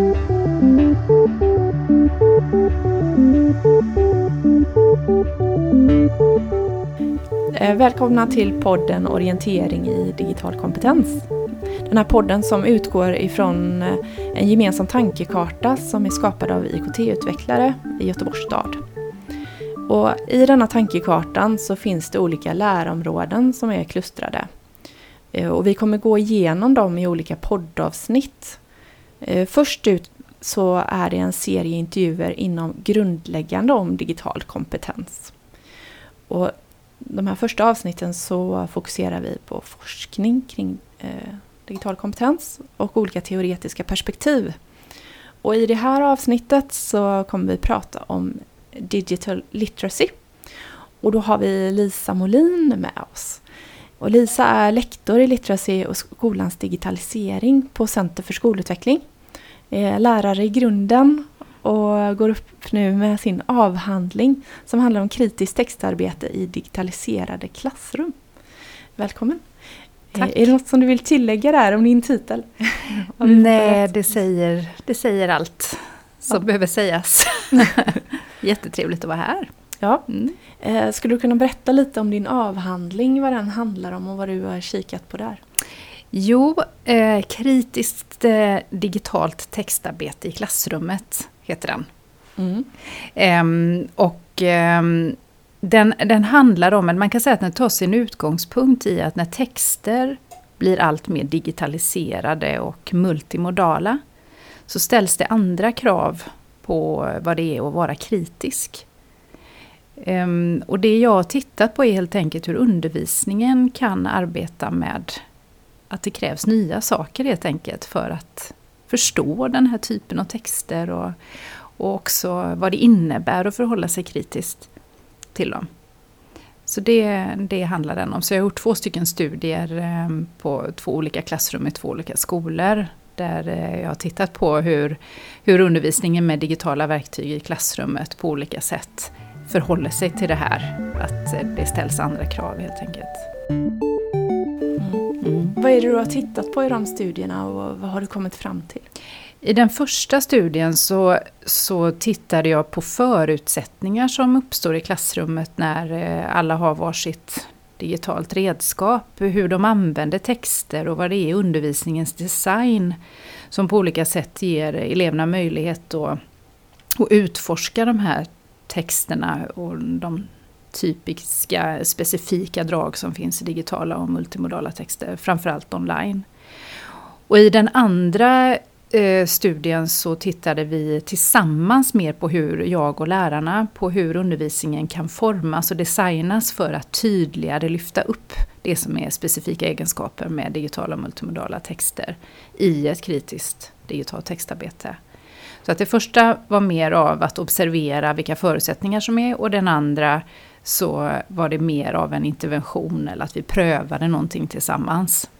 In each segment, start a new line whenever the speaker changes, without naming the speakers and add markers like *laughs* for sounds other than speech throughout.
Eh, välkomna till podden Orientering i digital kompetens. Den här podden som utgår ifrån eh, en gemensam tankekarta som är skapad av IKT-utvecklare i Göteborgs stad. Och I denna tankekartan så finns det olika lärområden som är klustrade. Eh, och vi kommer gå igenom dem i olika poddavsnitt. Eh, först ut så är det en serie intervjuer inom grundläggande om digital kompetens. Och de här första avsnitten så fokuserar vi på forskning kring eh, digital kompetens och olika teoretiska perspektiv. Och i det här avsnittet så kommer vi prata om digital literacy. Och då har vi Lisa Molin med oss. Och Lisa är lektor i literacy och skolans digitalisering på Center för skolutveckling. Är lärare i grunden och går upp nu med sin avhandling som handlar om kritiskt textarbete i digitaliserade klassrum. Välkommen! Tack. Är det något som du vill tillägga där om din titel? *laughs*
Nej, det säger, det säger allt som ja. behöver sägas. *laughs* Jättetrevligt att vara här.
Ja. Mm. Eh, skulle du kunna berätta lite om din avhandling, vad den handlar om och vad du har kikat på där?
Jo, eh, kritiskt eh, digitalt textarbete i klassrummet heter den. Mm. Eh, och ehm, den, den handlar om, man kan säga att den tar sin utgångspunkt i att när texter blir allt mer digitaliserade och multimodala så ställs det andra krav på vad det är att vara kritisk. Um, och det jag har tittat på är helt enkelt hur undervisningen kan arbeta med att det krävs nya saker helt enkelt för att förstå den här typen av texter och, och också vad det innebär att förhålla sig kritiskt till dem. Så det, det handlar den om. Så jag har gjort två stycken studier ehm, på två olika klassrum i två olika skolor. Där eh, jag har tittat på hur, hur undervisningen med digitala verktyg i klassrummet på olika sätt förhåller sig till det här. Att eh, det ställs andra krav helt enkelt.
Mm. Vad är det du har tittat på i de studierna och vad har du kommit fram till?
I den första studien så, så tittade jag på förutsättningar som uppstår i klassrummet när eh, alla har varsitt digitalt redskap. Hur de använder texter och vad det är i undervisningens design som på olika sätt ger eleverna möjlighet att, att utforska de här texterna och de typiska specifika drag som finns i digitala och multimodala texter, framförallt online. Och i den andra eh, studien så tittade vi tillsammans mer på hur jag och lärarna, på hur undervisningen kan formas och designas för att tydligare lyfta upp det som är specifika egenskaper med digitala och multimodala texter i ett kritiskt digitalt textarbete. Så att det första var mer av att observera vilka förutsättningar som är och den andra så var det mer av en intervention eller att vi prövade någonting tillsammans.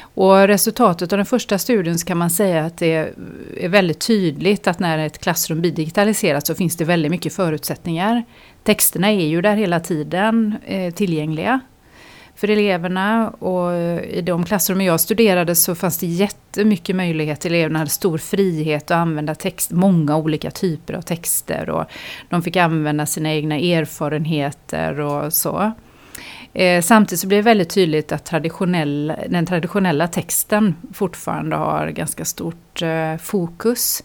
Och resultatet av den första studien så kan man säga att det är väldigt tydligt att när ett klassrum blir digitaliserat så finns det väldigt mycket förutsättningar. Texterna är ju där hela tiden eh, tillgängliga för eleverna. Och I de klassrum jag studerade så fanns det jättemycket möjlighet. Eleverna hade stor frihet att använda text, många olika typer av texter. Och de fick använda sina egna erfarenheter och så. Eh, samtidigt så blev det väldigt tydligt att traditionell, den traditionella texten fortfarande har ganska stort eh, fokus.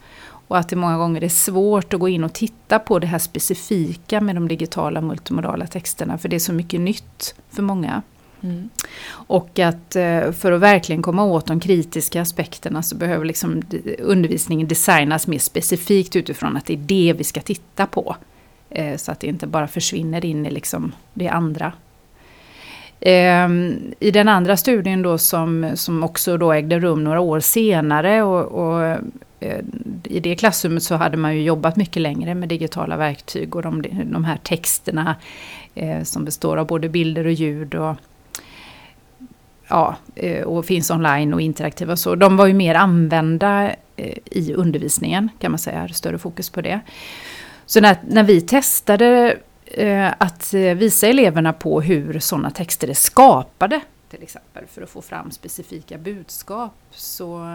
Och att det många gånger är svårt att gå in och titta på det här specifika med de digitala multimodala texterna. För det är så mycket nytt för många. Mm. Och att eh, för att verkligen komma åt de kritiska aspekterna så behöver liksom undervisningen designas mer specifikt utifrån att det är det vi ska titta på. Eh, så att det inte bara försvinner in i liksom det andra. Ehm, I den andra studien då som, som också då ägde rum några år senare och, och eh, i det klassrummet så hade man ju jobbat mycket längre med digitala verktyg och de, de här texterna som består av både bilder och ljud och ja, eh, och finns online och interaktiva. Så de var ju mer använda eh, i undervisningen kan man säga, större fokus på det. Så när, när vi testade eh, att visa eleverna på hur sådana texter är skapade, till exempel för att få fram specifika budskap, så,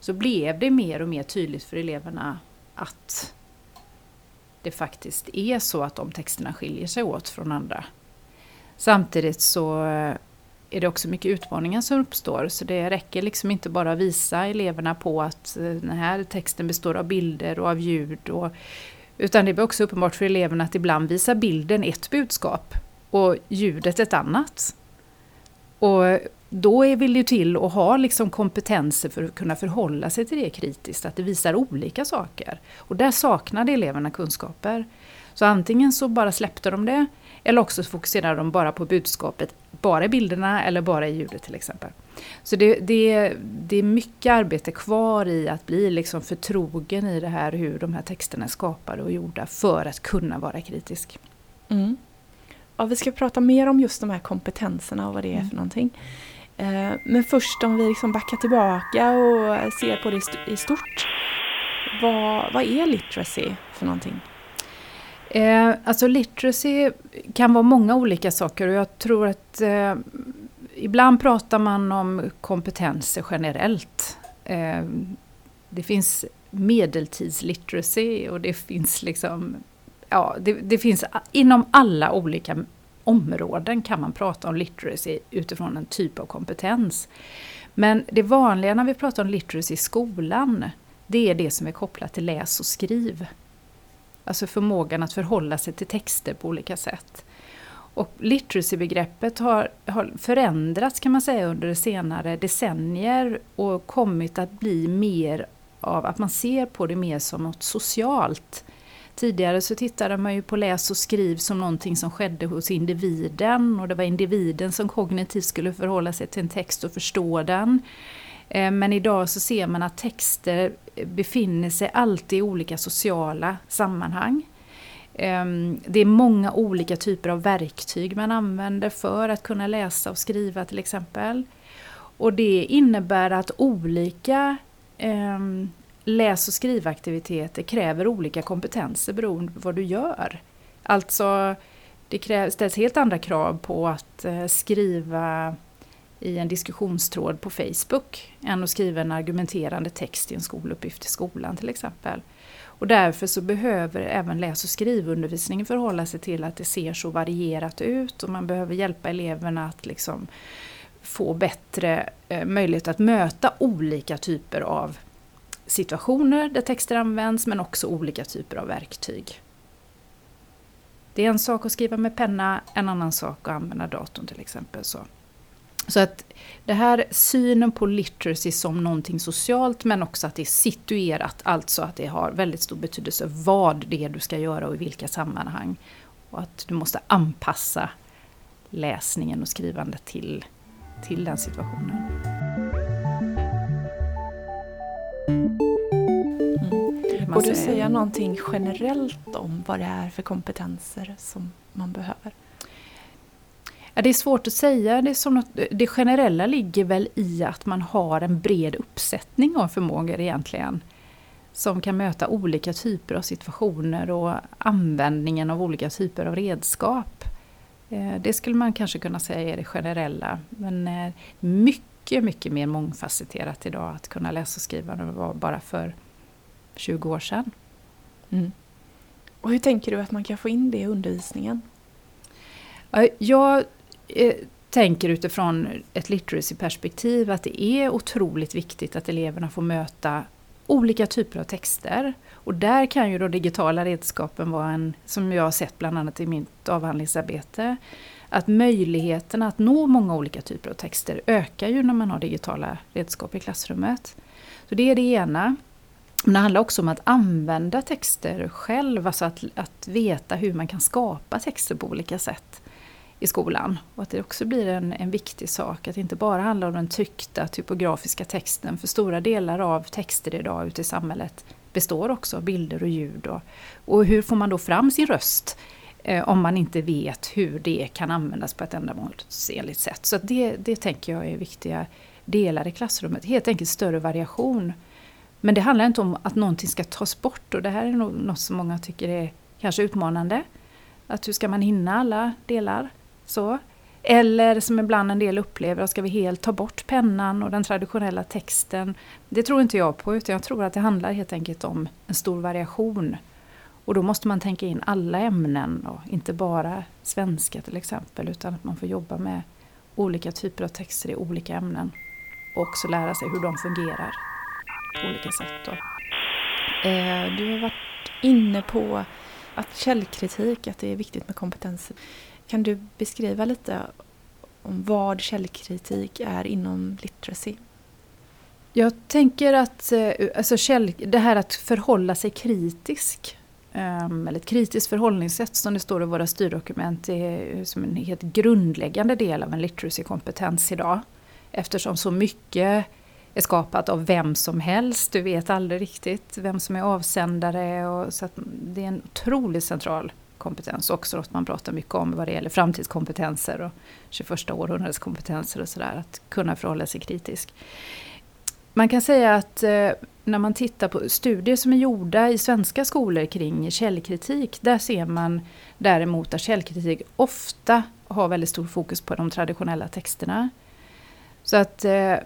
så blev det mer och mer tydligt för eleverna att det faktiskt är så att de texterna skiljer sig åt från andra. Samtidigt så är det också mycket utmaningar som uppstår. Så det räcker liksom inte bara att visa eleverna på att eh, den här texten består av bilder och av ljud. Och, utan det blir också uppenbart för eleverna att ibland visar bilden ett budskap och ljudet ett annat. Och då vill det ju till att ha liksom kompetenser för att kunna förhålla sig till det kritiskt, att det visar olika saker. Och där saknade eleverna kunskaper. Så antingen så bara släppte de det, eller också fokuserade de bara på budskapet, bara i bilderna eller bara i ljudet till exempel. Så det, det, det är mycket arbete kvar i att bli liksom förtrogen i det här hur de här texterna är skapade och gjorda för att kunna vara kritisk.
Mm. Ja, vi ska prata mer om just de här kompetenserna och vad det är mm. för någonting. Eh, men först om vi liksom backar tillbaka och ser på det i stort. Vad, vad är literacy för någonting?
Eh, alltså literacy kan vara många olika saker och jag tror att eh, ibland pratar man om kompetenser generellt. Eh, det finns medeltidsliteracy och det finns liksom ja, det, det, finns inom alla olika områden kan man prata om literacy utifrån en typ av kompetens. Men det vanliga när vi pratar om literacy i skolan, det är det som är kopplat till läs och skriv. Alltså förmågan att förhålla sig till texter på olika sätt. Och literacy-begreppet har, har, förändrats kan man säga under senare decennier och kommit att bli mer av att man ser på det mer som något socialt. Tidigare så tittade man ju på läs och skriv som någonting som skedde hos individen och det var individen som kognitivt skulle förhålla sig till en text och förstå den. Eh, men idag så ser man att texter befinner sig alltid i olika sociala sammanhang. Ehm, det är många olika typer av verktyg man använder för att kunna läsa och skriva till exempel. Och det innebär att olika ehm, läs och skrivaktiviteter kräver olika kompetenser beroende på vad du gör. Alltså, det ställs helt andra krav på att eh, skriva i en diskussionstråd på Facebook än att skriva en argumenterande text i en skoluppgift i skolan till exempel. Och därför så behöver även läs och skrivundervisningen förhålla sig till att det ser så varierat ut och man behöver hjälpa eleverna att liksom få bättre eh, möjlighet att möta olika typer av situationer där texter används men också olika typer av verktyg. Det är en sak att skriva med penna, en annan sak att använda datorn till exempel. Så. Så att det här synen på literacy som någonting socialt men också att det är situerat, alltså att det har väldigt stor betydelse vad det är du ska göra och i vilka sammanhang. Och att du måste anpassa läsningen och skrivandet till, till den situationen.
Mm. Borde du säga någonting generellt om vad det är för kompetenser som man behöver?
Det är svårt att säga. Det, något, det generella ligger väl i att man har en bred uppsättning av förmågor egentligen. Som kan möta olika typer av situationer och användningen av olika typer av redskap. Eh, det skulle man kanske kunna säga är det generella. Men eh, mycket, mycket mer mångfacetterat idag att kunna läsa och skriva än det var bara för 20 år sedan.
Mm. Och hur tänker du att man kan få in det i undervisningen?
Jag Eh, tänker utifrån ett literacy-perspektiv att det är otroligt viktigt att eleverna får möta olika typer av texter. Och där kan ju de digitala redskapen vara en, som jag har sett bland annat i mitt avhandlingsarbete, att möjligheterna att nå många olika typer av texter ökar ju när man har digitala redskap i klassrummet. Så det är det ena. Men det handlar också om att använda texter själv, alltså att, att veta hur man kan skapa texter på olika sätt i skolan. Och att det också blir en, en viktig sak, att det inte bara handlar om den tyckta typografiska texten. För stora delar av texter idag ute i samhället består också av bilder och ljud. Och, och hur får man då fram sin röst eh, om man inte vet hur det kan användas på ett ändamålsenligt sätt. Så det, det tänker jag är viktiga delar i klassrummet. Helt enkelt större variation. Men det handlar inte om att någonting ska tas bort och det här är nog något som många tycker är kanske utmanande. Att hur ska man hinna alla delar? Så. Eller som ibland en del upplever, ska vi helt ta bort pennan och den traditionella texten? Det tror inte jag på, utan jag tror att det handlar helt enkelt om en stor variation. Och då måste man tänka in alla ämnen, och inte bara svenska till exempel, utan att man får jobba med olika typer av texter i olika ämnen. Och också lära sig hur de fungerar på olika sätt. Då.
Eh, du har varit inne på att källkritik, att det är viktigt med kompetens. Kan du beskriva lite om vad källkritik är inom literacy?
Jag tänker att eh, alltså käll, det här att förhålla sig kritisk, ehm, eller ett kritiskt förhållningssätt som det står i våra styrdokument, är som en helt grundläggande del av en literacy-kompetens idag. Eftersom så mycket är skapat av vem som helst, du vet aldrig riktigt vem som är avsändare. Och, så det är en otroligt central kompetens också att man pratar mycket om vad det gäller framtidskompetenser och 21 århundradets kompetenser och sådär, att kunna förhålla sig kritisk. Man kan säga att eh, när man tittar på studier som är gjorda i svenska skolor kring källkritik, där ser man däremot att källkritik ofta har väldigt stor fokus på de traditionella texterna. Så att eh,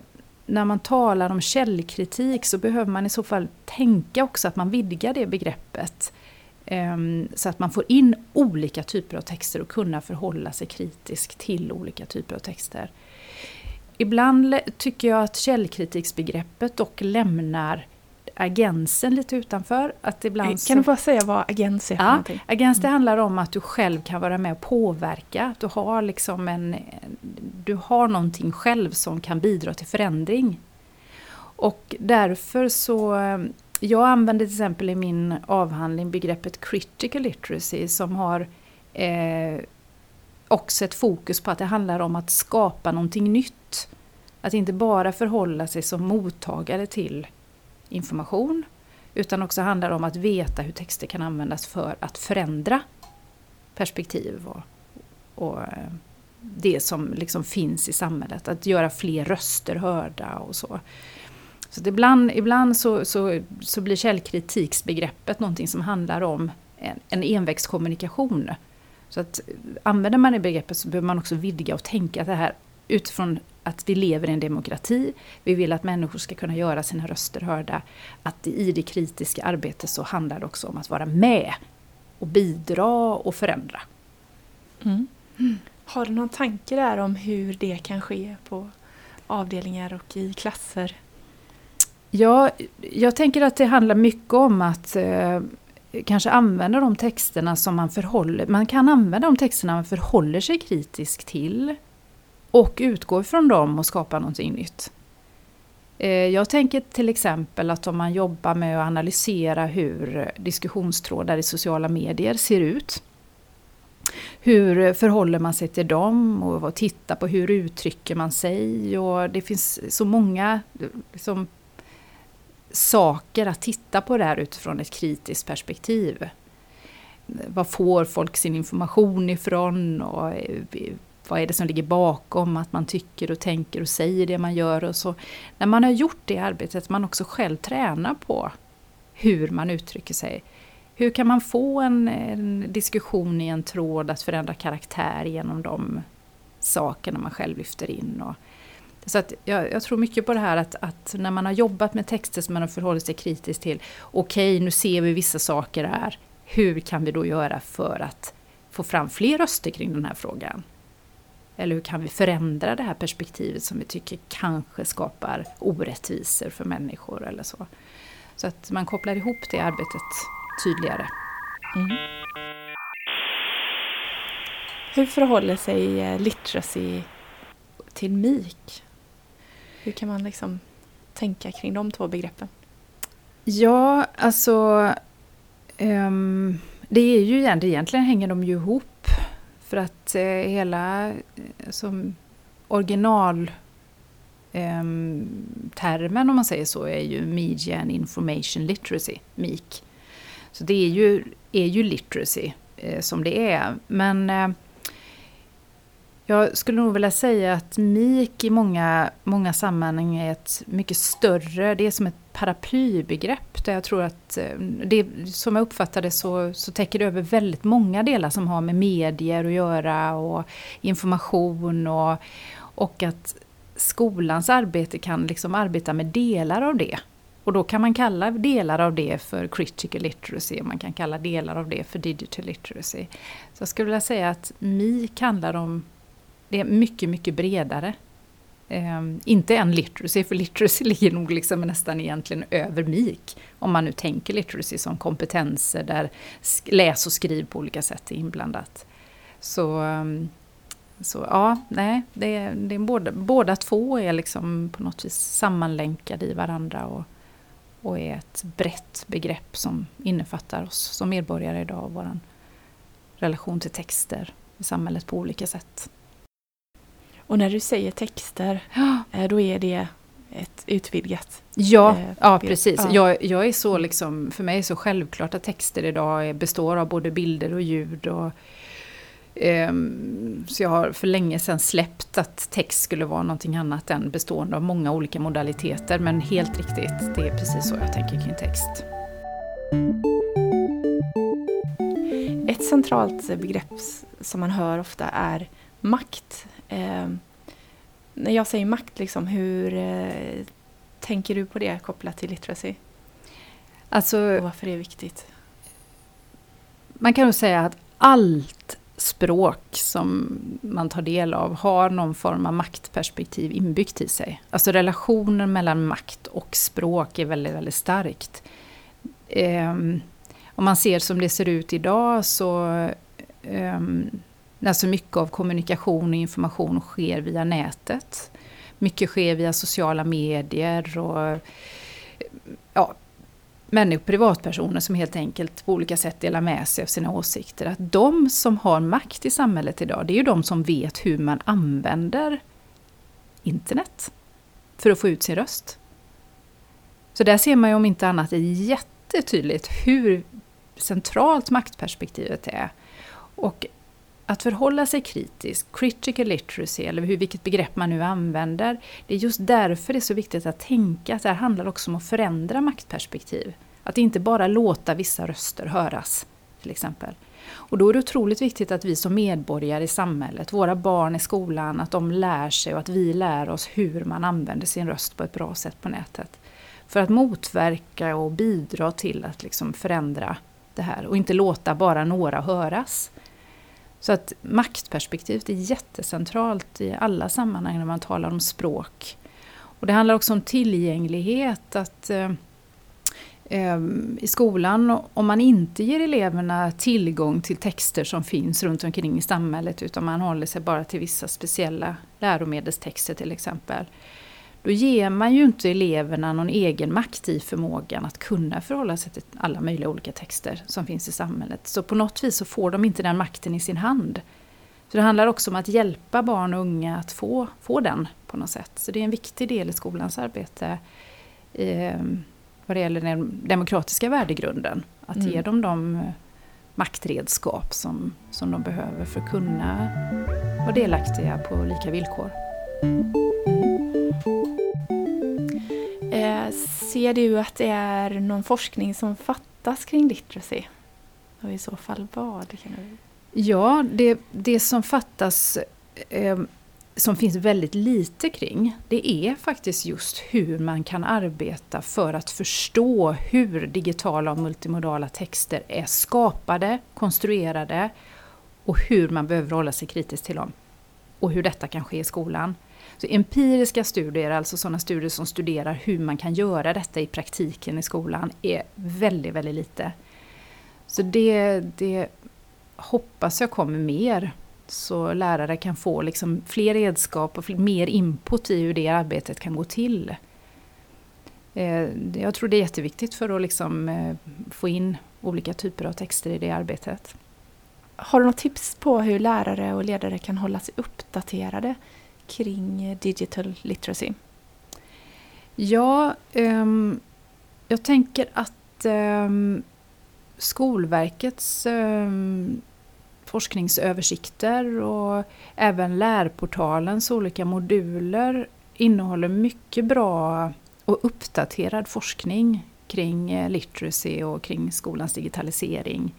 när man talar om källkritik så behöver man i så fall tänka också att man vidgar det begreppet. Ehm, så att man får in olika typer av texter och kunna förhålla sig kritiskt till olika typer av texter. Ibland tycker jag att källkritiksbegreppet dock lämnar agensen lite utanför. Att ibland
kan så... du bara säga vad agens är
ja? Agens det handlar om att du själv kan vara med och påverka. Att du har, liksom en, du har någonting själv som kan bidra till förändring. Och därför så jag använder till exempel i min avhandling begreppet critical literacy som har eh, också ett fokus på att det handlar om att skapa någonting nytt. Att inte bara förhålla sig som mottagare till information utan också handlar om att veta hur texter kan användas för att förändra perspektiv och, och eh, det som liksom finns i samhället. Att göra fler röster hörda och så. Så ibland, ibland så, så, så blir källkritiksbegreppet någonting som handlar om en, en envägskommunikation. Så att använder man det begreppet så behöver man också vidga och tänka det här utifrån att vi lever i en demokrati, vi vill att människor ska kunna göra sina röster hörda. Att i det kritiska arbetet så handlar det också om att vara med och bidra och förändra.
Mm. Mm. Har du någon tanke där om hur det kan ske på avdelningar och i klasser?
Ja, jag tänker att det handlar mycket om att eh, kanske använda de texterna som man förhåller... Man kan använda de texterna man förhåller sig kritisk till och utgå ifrån dem och skapa någonting nytt. Eh, jag tänker till exempel att om man jobbar med att analysera hur diskussionstrådar i sociala medier ser ut. Hur förhåller man sig till dem och titta på hur uttrycker man sig. Och det finns så många liksom, saker att titta på det här utifrån ett kritiskt perspektiv. Var får folk sin information ifrån? Och eh, vad är det som ligger bakom att man tycker och tänker och säger det man gör? Och så. När man har gjort det arbetet, man också själv tränar på hur man uttrycker sig. Hur kan man få en, en diskussion i en tråd att förändra karaktär genom de sakerna man själv lyfter in? Och, så att jag, jag, tror mycket på det här att, att, när man har jobbat med texter som man har förhållit sig kritiskt till. Okej, okay, nu ser vi vissa saker här. Hur kan vi då göra för att få fram fler röster kring den här frågan? Eller hur kan vi förändra det här perspektivet som vi tycker kanske skapar orättvisor för människor eller så. Så att man kopplar ihop det arbetet tydligare. Mm.
Hur förhåller sig literacy till MIK? Hur kan man liksom tänka kring de två begreppen?
Ja, alltså... Um, det är ju egentligen hänger de ju ihop. För att eh, hela eh, som original eh, termen om man säger så är ju Media and Information Literacy, MIK. Så det är ju, är ju literacy eh, som det är. Men eh, jag skulle nog vilja säga att MIK i många, många sammanhang är ett mycket större, det är som ett paraplybegrepp där jag tror att, eh, det, som jag uppfattar det så, så täcker det över väldigt många delar som har med medier att göra och information och, och att skolans arbete kan liksom arbeta med delar av det. Och då kan man kalla delar av det för critical literacy och man kan kalla delar av det för digital literacy. Så jag skulle vilja säga att MIK handlar om, det är mycket, mycket bredare. Eh, inte än literacy, för literacy *laughs* ligger nog liksom nästan egentligen över MIK. Om man nu tänker literacy som kompetenser där läs och skriv på olika sätt är inblandat. Så, ehm, så ja, nej, det, det är båda, båda två är liksom på något vis sammanlänkade i varandra. Och, och är ett brett begrepp som innefattar oss som medborgare idag och vår relation till texter i samhället på olika sätt.
Och när du säger texter, ja. då är det ett utvidgat
Ja, eh, ja precis. Ja. Jag, jag, är så liksom, för mig är det så självklart att texter idag består av både bilder och ljud och Ehm, så jag har för länge sedan släppt att text skulle vara någonting annat än bestående av många olika modaliteter. Men helt riktigt, det är precis så jag tänker kring text.
Ett centralt begrepp som man hör ofta är makt. Eh, när jag säger makt, liksom, hur eh, tänker du på det kopplat till literacy? Alltså, Och varför är det viktigt?
Man kan nog säga att allt språk som man tar del av har någon form av maktperspektiv inbyggt i sig. Alltså relationen mellan makt och språk är väldigt, väldigt starkt. Um, om man ser som det ser ut idag så um, alltså mycket av kommunikation och information sker via nätet. Mycket sker via sociala medier och ja, människor, privatpersoner som helt enkelt på olika sätt delar med sig av sina åsikter. Att de som har makt i samhället idag, det är ju de som vet hur man använder internet för att få ut sin röst. Så där ser man ju om inte annat jättetydligt hur centralt maktperspektivet är. Och att förhålla sig kritiskt, critical literacy, eller hur, vilket begrepp man nu använder, det är just därför det är så viktigt att tänka att det här handlar också om att förändra maktperspektiv. Att inte bara låta vissa röster höras, till exempel. Och då är det otroligt viktigt att vi som medborgare i samhället, våra barn i skolan, att de lär sig och att vi lär oss hur man använder sin röst på ett bra sätt på nätet. För att motverka och bidra till att liksom förändra det här och inte låta bara några höras. Så att maktperspektivet är jättecentralt i alla sammanhang när man talar om språk. Och det handlar också om tillgänglighet. att eh, eh, I skolan, om man inte ger eleverna tillgång till texter som finns runt omkring i samhället utan man håller sig bara till vissa speciella läromedelstexter till exempel då ger man ju inte eleverna någon egen makt i förmågan att kunna förhålla sig till alla möjliga olika texter som finns i samhället. Så på något vis så får de inte den makten i sin hand. Så det handlar också om att hjälpa barn och unga att få, få den på något sätt. Så det är en viktig del i skolans arbete eh, vad det gäller den demokratiska värdegrunden. Att mm. ge dem de maktredskap som, som de behöver för att kunna vara delaktiga på lika villkor.
Ser du att det är någon forskning som fattas kring literacy? Och i så fall vad? Kan du...
Ja, det, det som fattas eh, som finns väldigt lite kring, det är faktiskt just hur man kan arbeta för att förstå hur digitala och multimodala texter är skapade, konstruerade och hur man behöver hålla sig kritisk till dem. Och hur detta kan ske i skolan. Så empiriska studier, alltså sådana studier som studerar hur man kan göra detta i praktiken i skolan, är väldigt, väldigt lite. Så det, det hoppas jag kommer mer. Så lärare kan få liksom fler redskap och mer input i hur det arbetet kan gå till. Eh, jag tror det är jätteviktigt för att liksom eh, få in olika typer av texter i det arbetet.
Har du något tips på hur lärare och ledare kan hålla sig uppdaterade kring eh, digital literacy?
Ja, um, jag tänker att um, Skolverkets um, forskningsöversikter och även lärportalens olika moduler innehåller mycket bra och uppdaterad forskning kring eh, literacy och kring skolans digitalisering.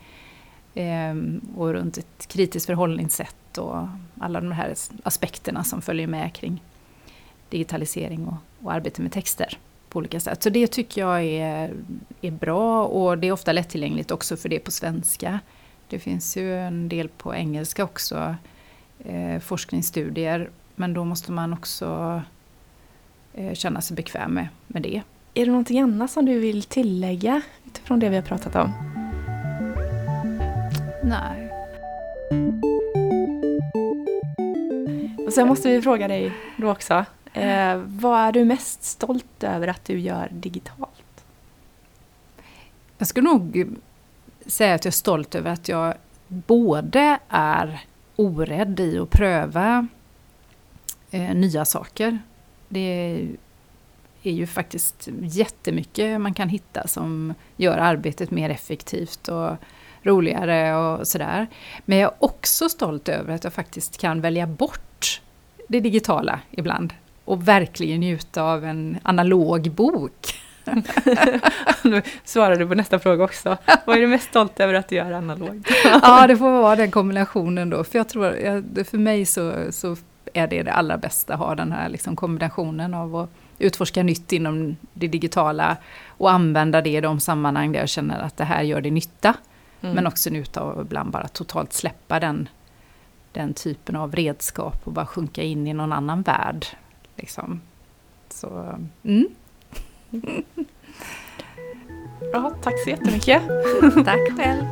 Ehm, och runt ett kritiskt förhållningssätt och alla de här aspekterna som följer med kring digitalisering och, och arbete med texter på olika sätt. Så det tycker jag är, är bra och det är ofta lättillgängligt också för det på svenska. Det finns ju en del på engelska också, eh, forskningsstudier, men då måste man också eh, känna sig bekväm med, med det.
Är det någonting annat som du vill tillägga utifrån det vi har pratat om?
Nej.
Och sen måste vi fråga dig då också. Eh, vad är du mest stolt över att du gör digitalt?
Jag skulle nog säga att jag är stolt över att jag både är orädd i att pröva eh, nya saker. Det är ju faktiskt jättemycket man kan hitta som gör arbetet mer effektivt och roligare och sådär. Men jag är också stolt över att jag faktiskt kan välja bort det digitala ibland och verkligen njuta av en analog bok. *laughs*
nu svarar du på nästa fråga också. Vad är du mest stolt över att du gör analogt?
ja, det får vara den kombinationen då. För jag tror, för mig så, så är det det allra bästa, att ha den här liksom kombinationen av att utforska nytt inom det digitala och använda det i de sammanhang där jag känner att det här gör det nytta. Mm. Men också njuta av ibland bara totalt släppa den, den typen av redskap och bara sjunka in i någon annan värld. Liksom. Så, mm. *laughs*
ja, tack så jättemycket. *laughs*
tack själv.